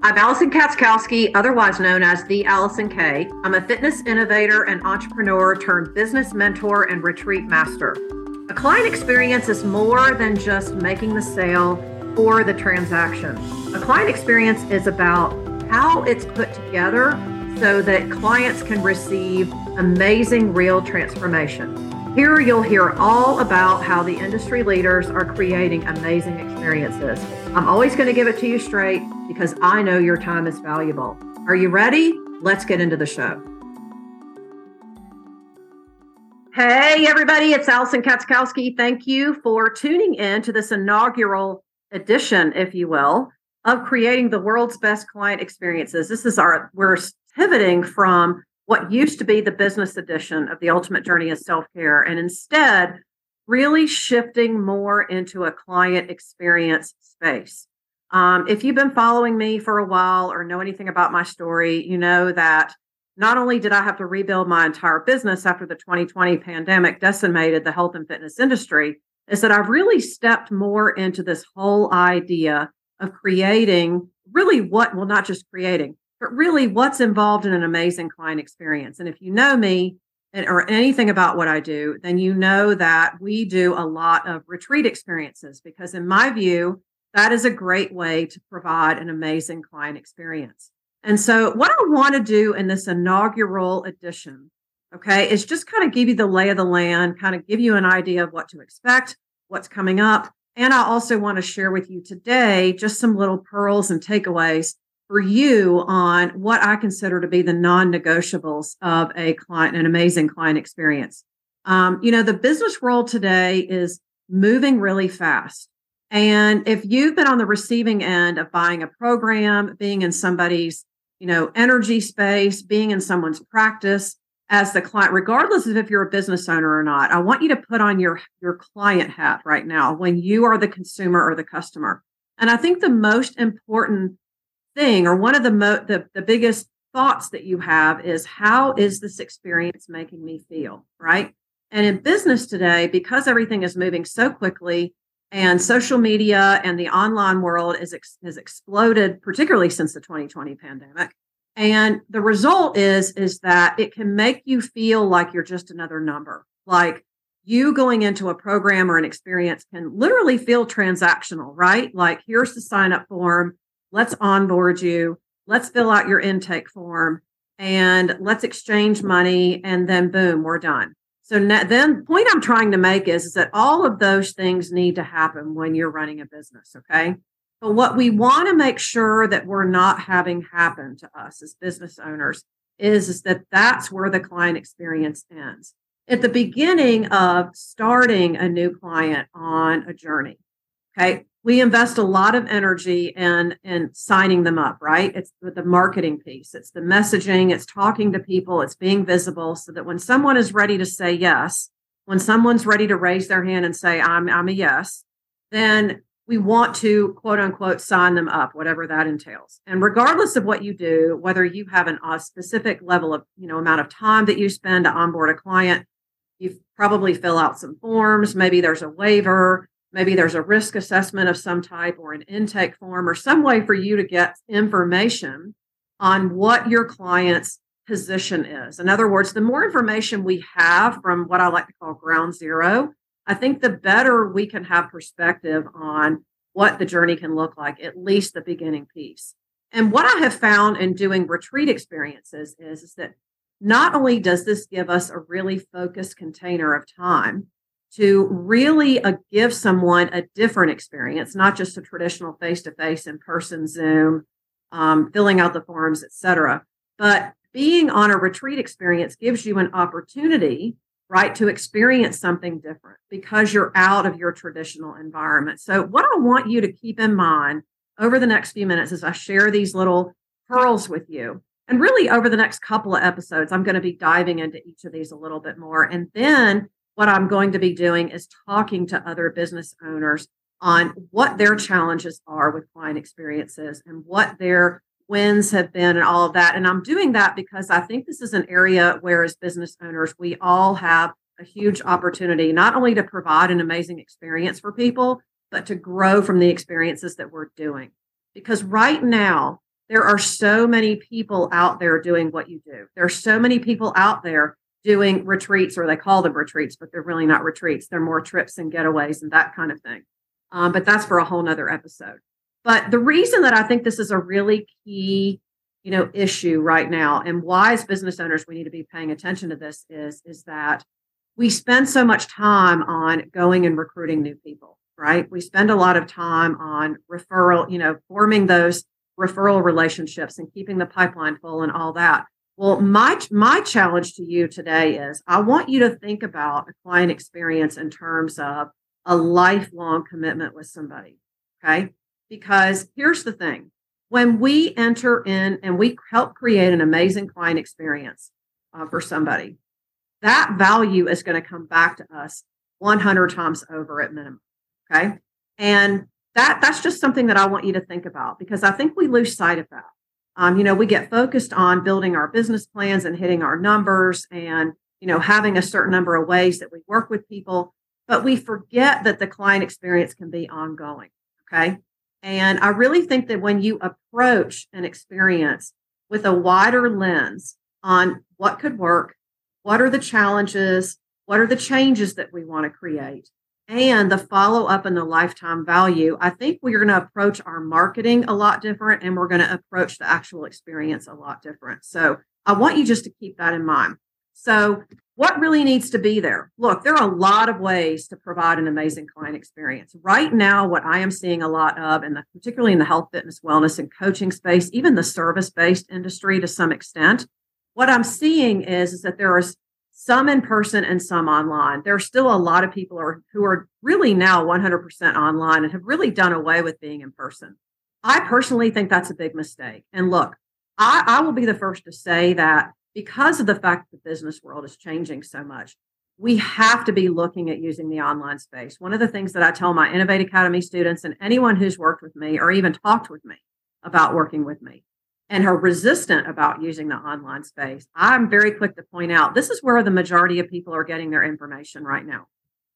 I'm Allison Katzkowski, otherwise known as the Allison K. I'm a fitness innovator and entrepreneur turned business mentor and retreat master. A client experience is more than just making the sale or the transaction. A client experience is about how it's put together so that clients can receive amazing real transformation. Here you'll hear all about how the industry leaders are creating amazing experiences. I'm always going to give it to you straight because I know your time is valuable. Are you ready? Let's get into the show. Hey, everybody, it's Allison Katzkowski. Thank you for tuning in to this inaugural edition, if you will, of creating the world's best client experiences. This is our, we're pivoting from what used to be the business edition of the ultimate journey of self-care and instead really shifting more into a client experience space um, if you've been following me for a while or know anything about my story you know that not only did i have to rebuild my entire business after the 2020 pandemic decimated the health and fitness industry is that i've really stepped more into this whole idea of creating really what well not just creating but really what's involved in an amazing client experience. And if you know me or anything about what I do, then you know that we do a lot of retreat experiences because, in my view, that is a great way to provide an amazing client experience. And so, what I want to do in this inaugural edition, okay, is just kind of give you the lay of the land, kind of give you an idea of what to expect, what's coming up. And I also want to share with you today just some little pearls and takeaways for you on what I consider to be the non negotiables of a client, an amazing client experience. Um, you know, the business world today is moving really fast. And if you've been on the receiving end of buying a program, being in somebody's, you know, energy space, being in someone's practice as the client, regardless of if you're a business owner or not, I want you to put on your your client hat right now when you are the consumer or the customer. And I think the most important thing or one of the mo- the, the biggest thoughts that you have is how is this experience making me feel right and in business today because everything is moving so quickly and social media and the online world is has exploded particularly since the 2020 pandemic. And the result is is that it can make you feel like you're just another number. Like you going into a program or an experience can literally feel transactional right? Like here's the sign up form. Let's onboard you, let's fill out your intake form, and let's exchange money, and then boom, we're done. So now, then, the point I'm trying to make is, is that all of those things need to happen when you're running a business. Okay. But what we want to make sure that we're not having happen to us as business owners is, is that that's where the client experience ends. At the beginning of starting a new client on a journey, okay, we invest a lot of energy in in signing them up right? It's the marketing piece. It's the messaging. It's talking to people. It's being visible so that when someone is ready to say yes when someone's ready to raise their hand and say i'm i'm a yes then we want to quote unquote sign them up whatever that entails. And regardless of what you do whether you have an, a specific level of you know amount of time that you spend to onboard a client you probably fill out some forms. Maybe there's a waiver maybe there's a risk assessment of some type or an intake form or some way for you to get information on what your client's position is. In other words, the more information we have from what I like to call ground zero, I think the better we can have perspective on what the journey can look like, at least the beginning piece. And what I have found in doing retreat experiences is, is that not only does this give us a really focused container of time, to really uh, give someone a different experience, not just a traditional face-to-face in-person Zoom, um, filling out the forms, etc. But being on a retreat experience gives you an opportunity, right, to experience something different because you're out of your traditional environment. So, what I want you to keep in mind over the next few minutes as I share these little pearls with you. And really, over the next couple of episodes, I'm going to be diving into each of these a little bit more. And then what I'm going to be doing is talking to other business owners on what their challenges are with client experiences and what their wins have been and all of that. And I'm doing that because I think this is an area where, as business owners, we all have a huge opportunity not only to provide an amazing experience for people, but to grow from the experiences that we're doing. Because right now, There are so many people out there doing what you do. There are so many people out there doing retreats, or they call them retreats, but they're really not retreats. They're more trips and getaways and that kind of thing. Um, but that's for a whole nother episode. But the reason that I think this is a really key, you know, issue right now, and why as business owners we need to be paying attention to this is, is that we spend so much time on going and recruiting new people, right? We spend a lot of time on referral, you know, forming those referral relationships and keeping the pipeline full and all that. Well, my my challenge to you today is I want you to think about a client experience in terms of a lifelong commitment with somebody. Okay? Because here's the thing. When we enter in and we help create an amazing client experience uh, for somebody, that value is going to come back to us 100 times over at minimum. Okay? And that that's just something that I want you to think about because I think we lose sight of that. Um, you know, we get focused on building our business plans and hitting our numbers and, you know, having a certain number of ways that we work with people, but we forget that the client experience can be ongoing. Okay. And I really think that when you approach an experience with a wider lens on what could work, what are the challenges, what are the changes that we want to create, and the follow up and the lifetime value, I think we're going to approach our marketing a lot different and we're going to approach the actual experience a lot different. So I want you just to keep that in mind. So, what really needs to be there? Look, there are a lot of ways to provide an amazing client experience. Right now, what I am seeing a lot of, and particularly in the health, fitness, wellness, and coaching space, even the service based industry to some extent, what I'm seeing is, is that there is some in person and some online. There are still a lot of people are, who are really now 100% online and have really done away with being in person. I personally think that's a big mistake. And look, I, I will be the first to say that because of the fact that the business world is changing so much, we have to be looking at using the online space. One of the things that I tell my Innovate Academy students and anyone who's worked with me or even talked with me about working with me and are resistant about using the online space, I'm very quick to point out this is where the majority of people are getting their information right now.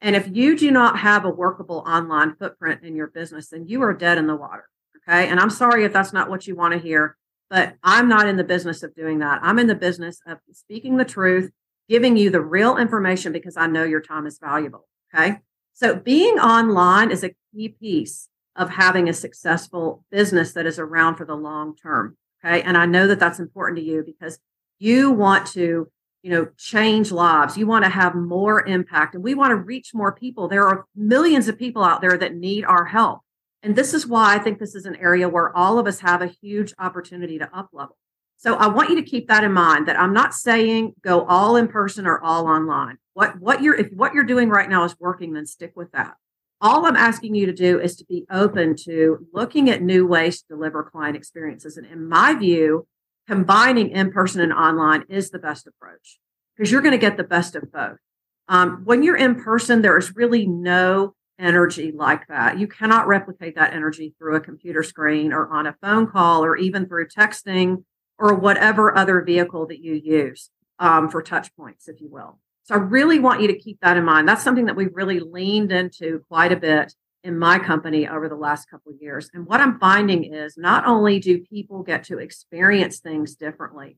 And if you do not have a workable online footprint in your business, then you are dead in the water. Okay. And I'm sorry if that's not what you want to hear, but I'm not in the business of doing that. I'm in the business of speaking the truth, giving you the real information because I know your time is valuable. Okay. So being online is a key piece of having a successful business that is around for the long term. Okay. And I know that that's important to you because you want to, you know, change lives. You want to have more impact and we want to reach more people. There are millions of people out there that need our help. And this is why I think this is an area where all of us have a huge opportunity to up level. So I want you to keep that in mind that I'm not saying go all in person or all online. What what you're if what you're doing right now is working, then stick with that all I'm asking you to do is to be open to looking at new ways to deliver client experiences. And in my view, combining in person and online is the best approach because you're going to get the best of both. Um, when you're in person, there is really no energy like that. You cannot replicate that energy through a computer screen or on a phone call or even through texting or whatever other vehicle that you use um, for touch points, if you will. So I really want you to keep that in mind. That's something that we've really leaned into quite a bit in my company over the last couple of years. And what I'm finding is not only do people get to experience things differently,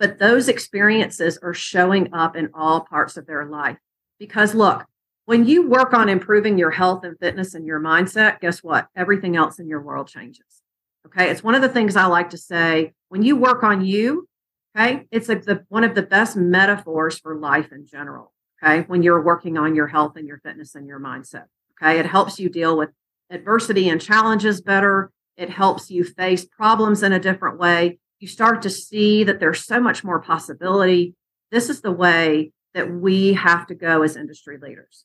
but those experiences are showing up in all parts of their life. Because look, when you work on improving your health and fitness and your mindset, guess what? Everything else in your world changes. Okay. It's one of the things I like to say when you work on you, Okay. It's like the one of the best metaphors for life in general. Okay. When you're working on your health and your fitness and your mindset. Okay. It helps you deal with adversity and challenges better. It helps you face problems in a different way. You start to see that there's so much more possibility. This is the way that we have to go as industry leaders.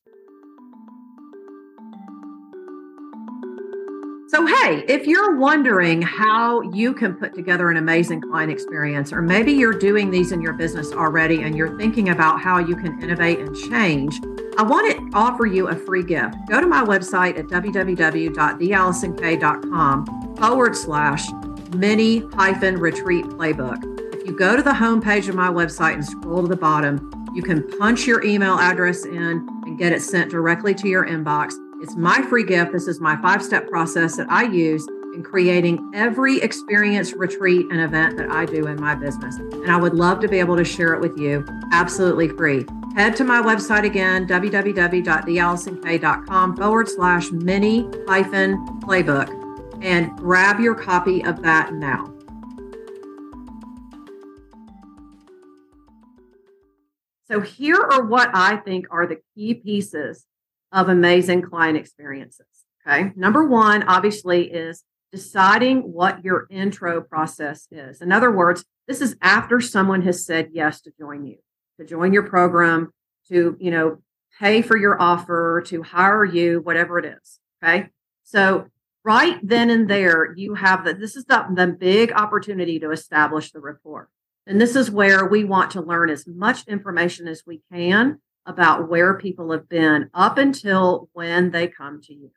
So, hey, if you're wondering how you can put together an amazing client experience, or maybe you're doing these in your business already and you're thinking about how you can innovate and change, I want to offer you a free gift. Go to my website at www.theallisonk.com forward slash mini hyphen retreat playbook. If you go to the homepage of my website and scroll to the bottom, you can punch your email address in and get it sent directly to your inbox. It's my free gift. This is my five step process that I use in creating every experience, retreat, and event that I do in my business. And I would love to be able to share it with you absolutely free. Head to my website again, www.theallisonk.com forward slash mini hyphen playbook, and grab your copy of that now. So, here are what I think are the key pieces of amazing client experiences. Okay. Number one, obviously, is deciding what your intro process is. In other words, this is after someone has said yes to join you, to join your program, to, you know, pay for your offer, to hire you, whatever it is. Okay. So, right then and there, you have that. This is the, the big opportunity to establish the rapport. And this is where we want to learn as much information as we can about where people have been up until when they come to you.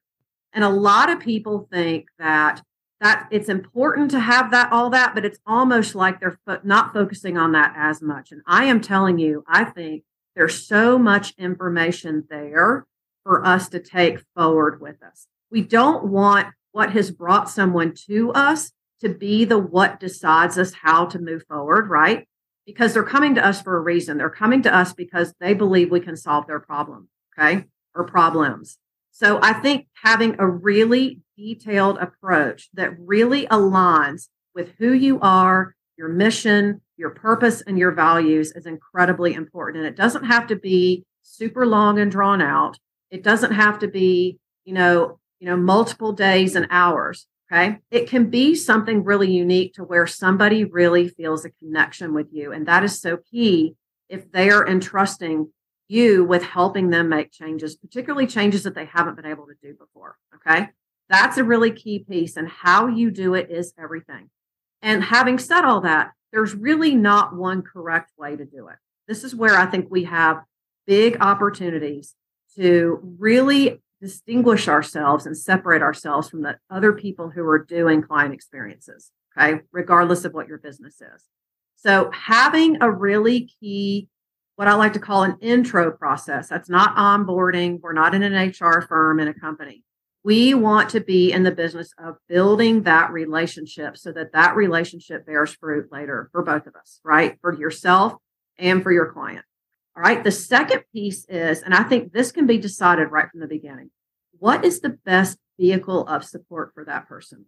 And a lot of people think that that it's important to have that all that but it's almost like they're fo- not focusing on that as much and i am telling you i think there's so much information there for us to take forward with us we don't want what has brought someone to us to be the what decides us how to move forward, right? Because they're coming to us for a reason. They're coming to us because they believe we can solve their problem, okay? Or problems. So I think having a really detailed approach that really aligns with who you are, your mission, your purpose, and your values is incredibly important. And it doesn't have to be super long and drawn out. It doesn't have to be, you know, you know, multiple days and hours. Okay. It can be something really unique to where somebody really feels a connection with you. And that is so key if they are entrusting you with helping them make changes, particularly changes that they haven't been able to do before. Okay. That's a really key piece. And how you do it is everything. And having said all that, there's really not one correct way to do it. This is where I think we have big opportunities to really distinguish ourselves and separate ourselves from the other people who are doing client experiences, okay, regardless of what your business is. So, having a really key, what I like to call an intro process, that's not onboarding. We're not in an HR firm in a company. We want to be in the business of building that relationship so that that relationship bears fruit later for both of us, right? For yourself and for your client. All right. The second piece is, and I think this can be decided right from the beginning what is the best vehicle of support for that person?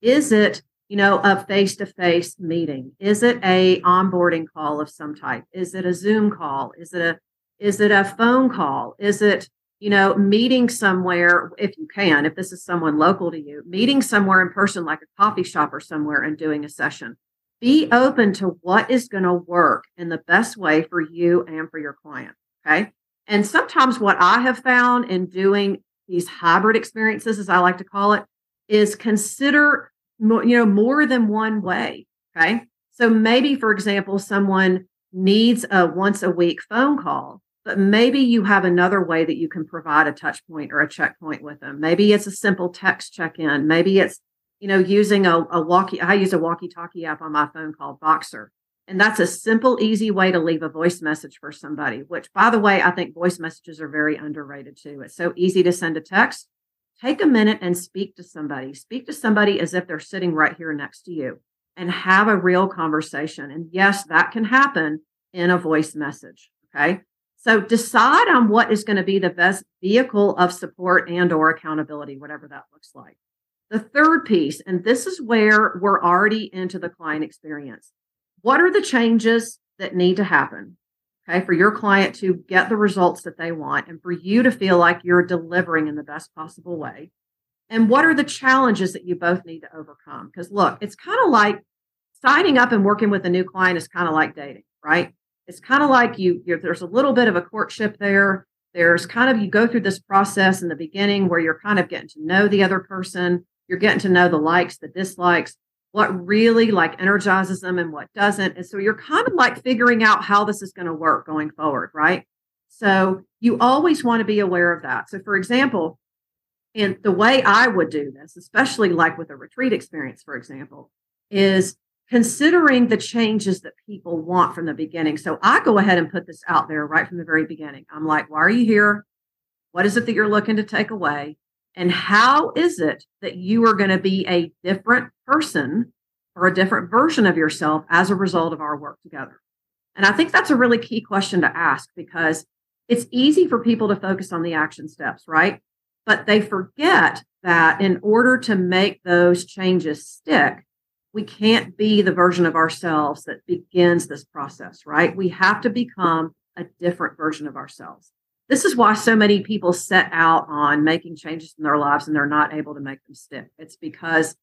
Is it, you know, a face to face meeting? Is it a onboarding call of some type? Is it a Zoom call? Is it a, is it a phone call? Is it, you know, meeting somewhere if you can, if this is someone local to you, meeting somewhere in person like a coffee shop or somewhere and doing a session? Be open to what is going to work in the best way for you and for your client. Okay. And sometimes what I have found in doing these hybrid experiences, as I like to call it, is consider you know more than one way. Okay. So maybe, for example, someone needs a once a week phone call, but maybe you have another way that you can provide a touch point or a checkpoint with them. Maybe it's a simple text check in. Maybe it's you know, using a, a walkie, I use a walkie talkie app on my phone called Voxer. And that's a simple, easy way to leave a voice message for somebody, which, by the way, I think voice messages are very underrated too. It's so easy to send a text. Take a minute and speak to somebody. Speak to somebody as if they're sitting right here next to you and have a real conversation. And yes, that can happen in a voice message. Okay. So decide on what is going to be the best vehicle of support and or accountability, whatever that looks like. The third piece, and this is where we're already into the client experience. What are the changes that need to happen? Okay, for your client to get the results that they want and for you to feel like you're delivering in the best possible way. And what are the challenges that you both need to overcome? Because look, it's kind of like signing up and working with a new client is kind of like dating, right? It's kind of like you, there's a little bit of a courtship there. There's kind of you go through this process in the beginning where you're kind of getting to know the other person you're getting to know the likes, the dislikes, what really like energizes them and what doesn't. And so you're kind of like figuring out how this is going to work going forward, right? So you always want to be aware of that. So for example, and the way I would do this, especially like with a retreat experience, for example, is considering the changes that people want from the beginning. So I go ahead and put this out there right from the very beginning. I'm like, why are you here? What is it that you're looking to take away? And how is it that you are going to be a different person or a different version of yourself as a result of our work together? And I think that's a really key question to ask because it's easy for people to focus on the action steps, right? But they forget that in order to make those changes stick, we can't be the version of ourselves that begins this process, right? We have to become a different version of ourselves. This is why so many people set out on making changes in their lives and they're not able to make them stick. It's because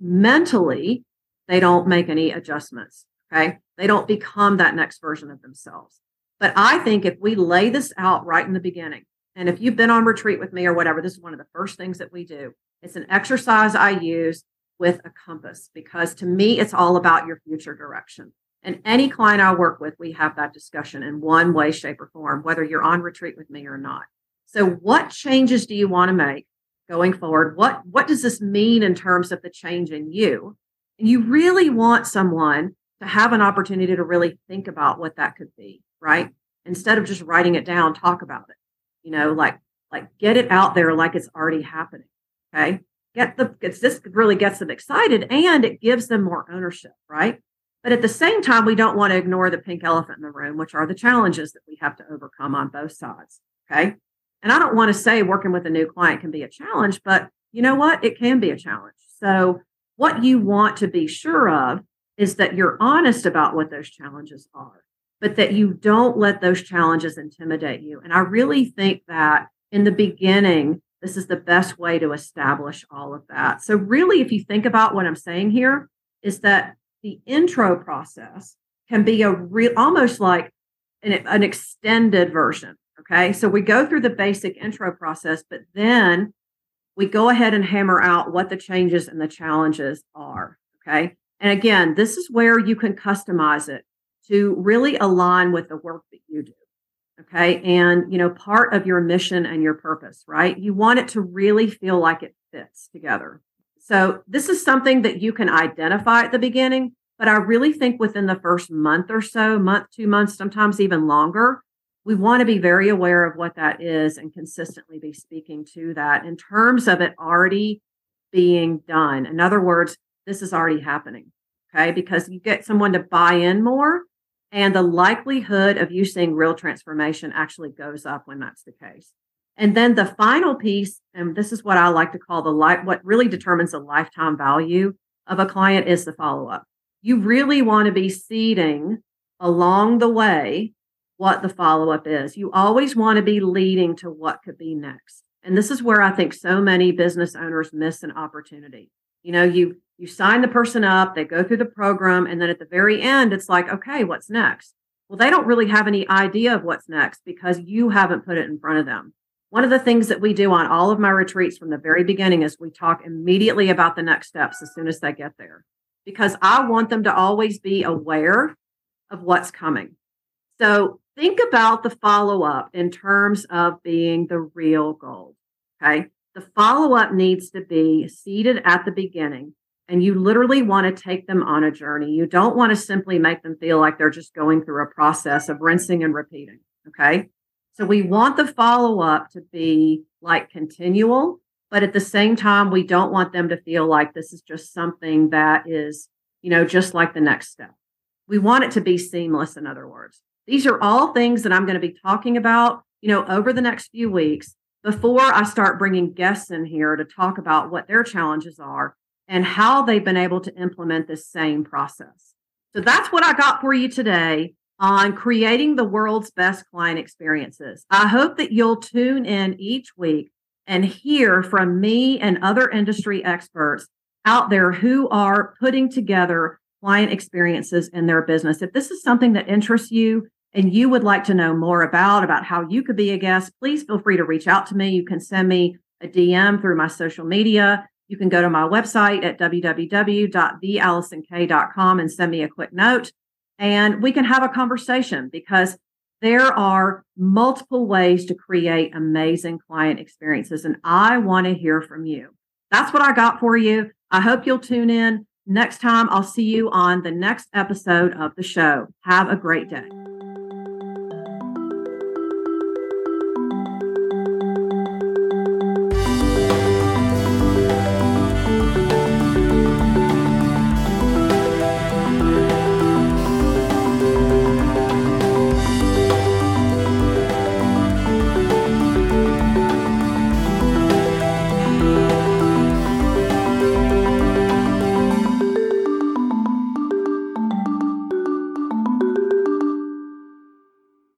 mentally they don't make any adjustments. Okay. They don't become that next version of themselves. But I think if we lay this out right in the beginning, and if you've been on retreat with me or whatever, this is one of the first things that we do. It's an exercise I use with a compass because to me, it's all about your future direction. And any client I work with, we have that discussion in one way, shape, or form, whether you're on retreat with me or not. So, what changes do you want to make going forward? What, what does this mean in terms of the change in you? And you really want someone to have an opportunity to really think about what that could be, right? Instead of just writing it down, talk about it. You know, like like get it out there like it's already happening. Okay. Get the it's this really gets them excited and it gives them more ownership, right? But at the same time, we don't want to ignore the pink elephant in the room, which are the challenges that we have to overcome on both sides. Okay. And I don't want to say working with a new client can be a challenge, but you know what? It can be a challenge. So, what you want to be sure of is that you're honest about what those challenges are, but that you don't let those challenges intimidate you. And I really think that in the beginning, this is the best way to establish all of that. So, really, if you think about what I'm saying here, is that the intro process can be a real almost like an, an extended version. Okay. So, we go through the basic intro process, but then we go ahead and hammer out what the changes and the challenges are. Okay. And again, this is where you can customize it to really align with the work that you do. Okay. And, you know, part of your mission and your purpose, right? You want it to really feel like it fits together. So this is something that you can identify at the beginning, but I really think within the first month or so, month, two months, sometimes even longer, we want to be very aware of what that is and consistently be speaking to that in terms of it already being done. In other words, this is already happening. Okay. Because you get someone to buy in more, and the likelihood of you seeing real transformation actually goes up when that's the case. And then the final piece, and this is what I like to call the life, what really determines the lifetime value of a client is the follow up. You really want to be seeding along the way what the follow up is. You always want to be leading to what could be next. And this is where I think so many business owners miss an opportunity. You know, you you sign the person up, they go through the program, and then at the very end, it's like, okay, what's next? Well, they don't really have any idea of what's next because you haven't put it in front of them. One of the things that we do on all of my retreats from the very beginning is we talk immediately about the next steps as soon as they get there because I want them to always be aware of what's coming. So think about the follow up in terms of being the real goal. Okay. The follow up needs to be seated at the beginning and you literally want to take them on a journey. You don't want to simply make them feel like they're just going through a process of rinsing and repeating. Okay. So we want the follow up to be like continual, but at the same time, we don't want them to feel like this is just something that is, you know, just like the next step. We want it to be seamless, in other words. These are all things that I'm going to be talking about, you know, over the next few weeks before I start bringing guests in here to talk about what their challenges are and how they've been able to implement this same process. So that's what I got for you today on creating the world's best client experiences. I hope that you'll tune in each week and hear from me and other industry experts out there who are putting together client experiences in their business. If this is something that interests you and you would like to know more about about how you could be a guest, please feel free to reach out to me. You can send me a DM through my social media. You can go to my website at www.theallisonk.com and send me a quick note and we can have a conversation because there are multiple ways to create amazing client experiences and I want to hear from you. That's what I got for you. I hope you'll tune in next time. I'll see you on the next episode of the show. Have a great day.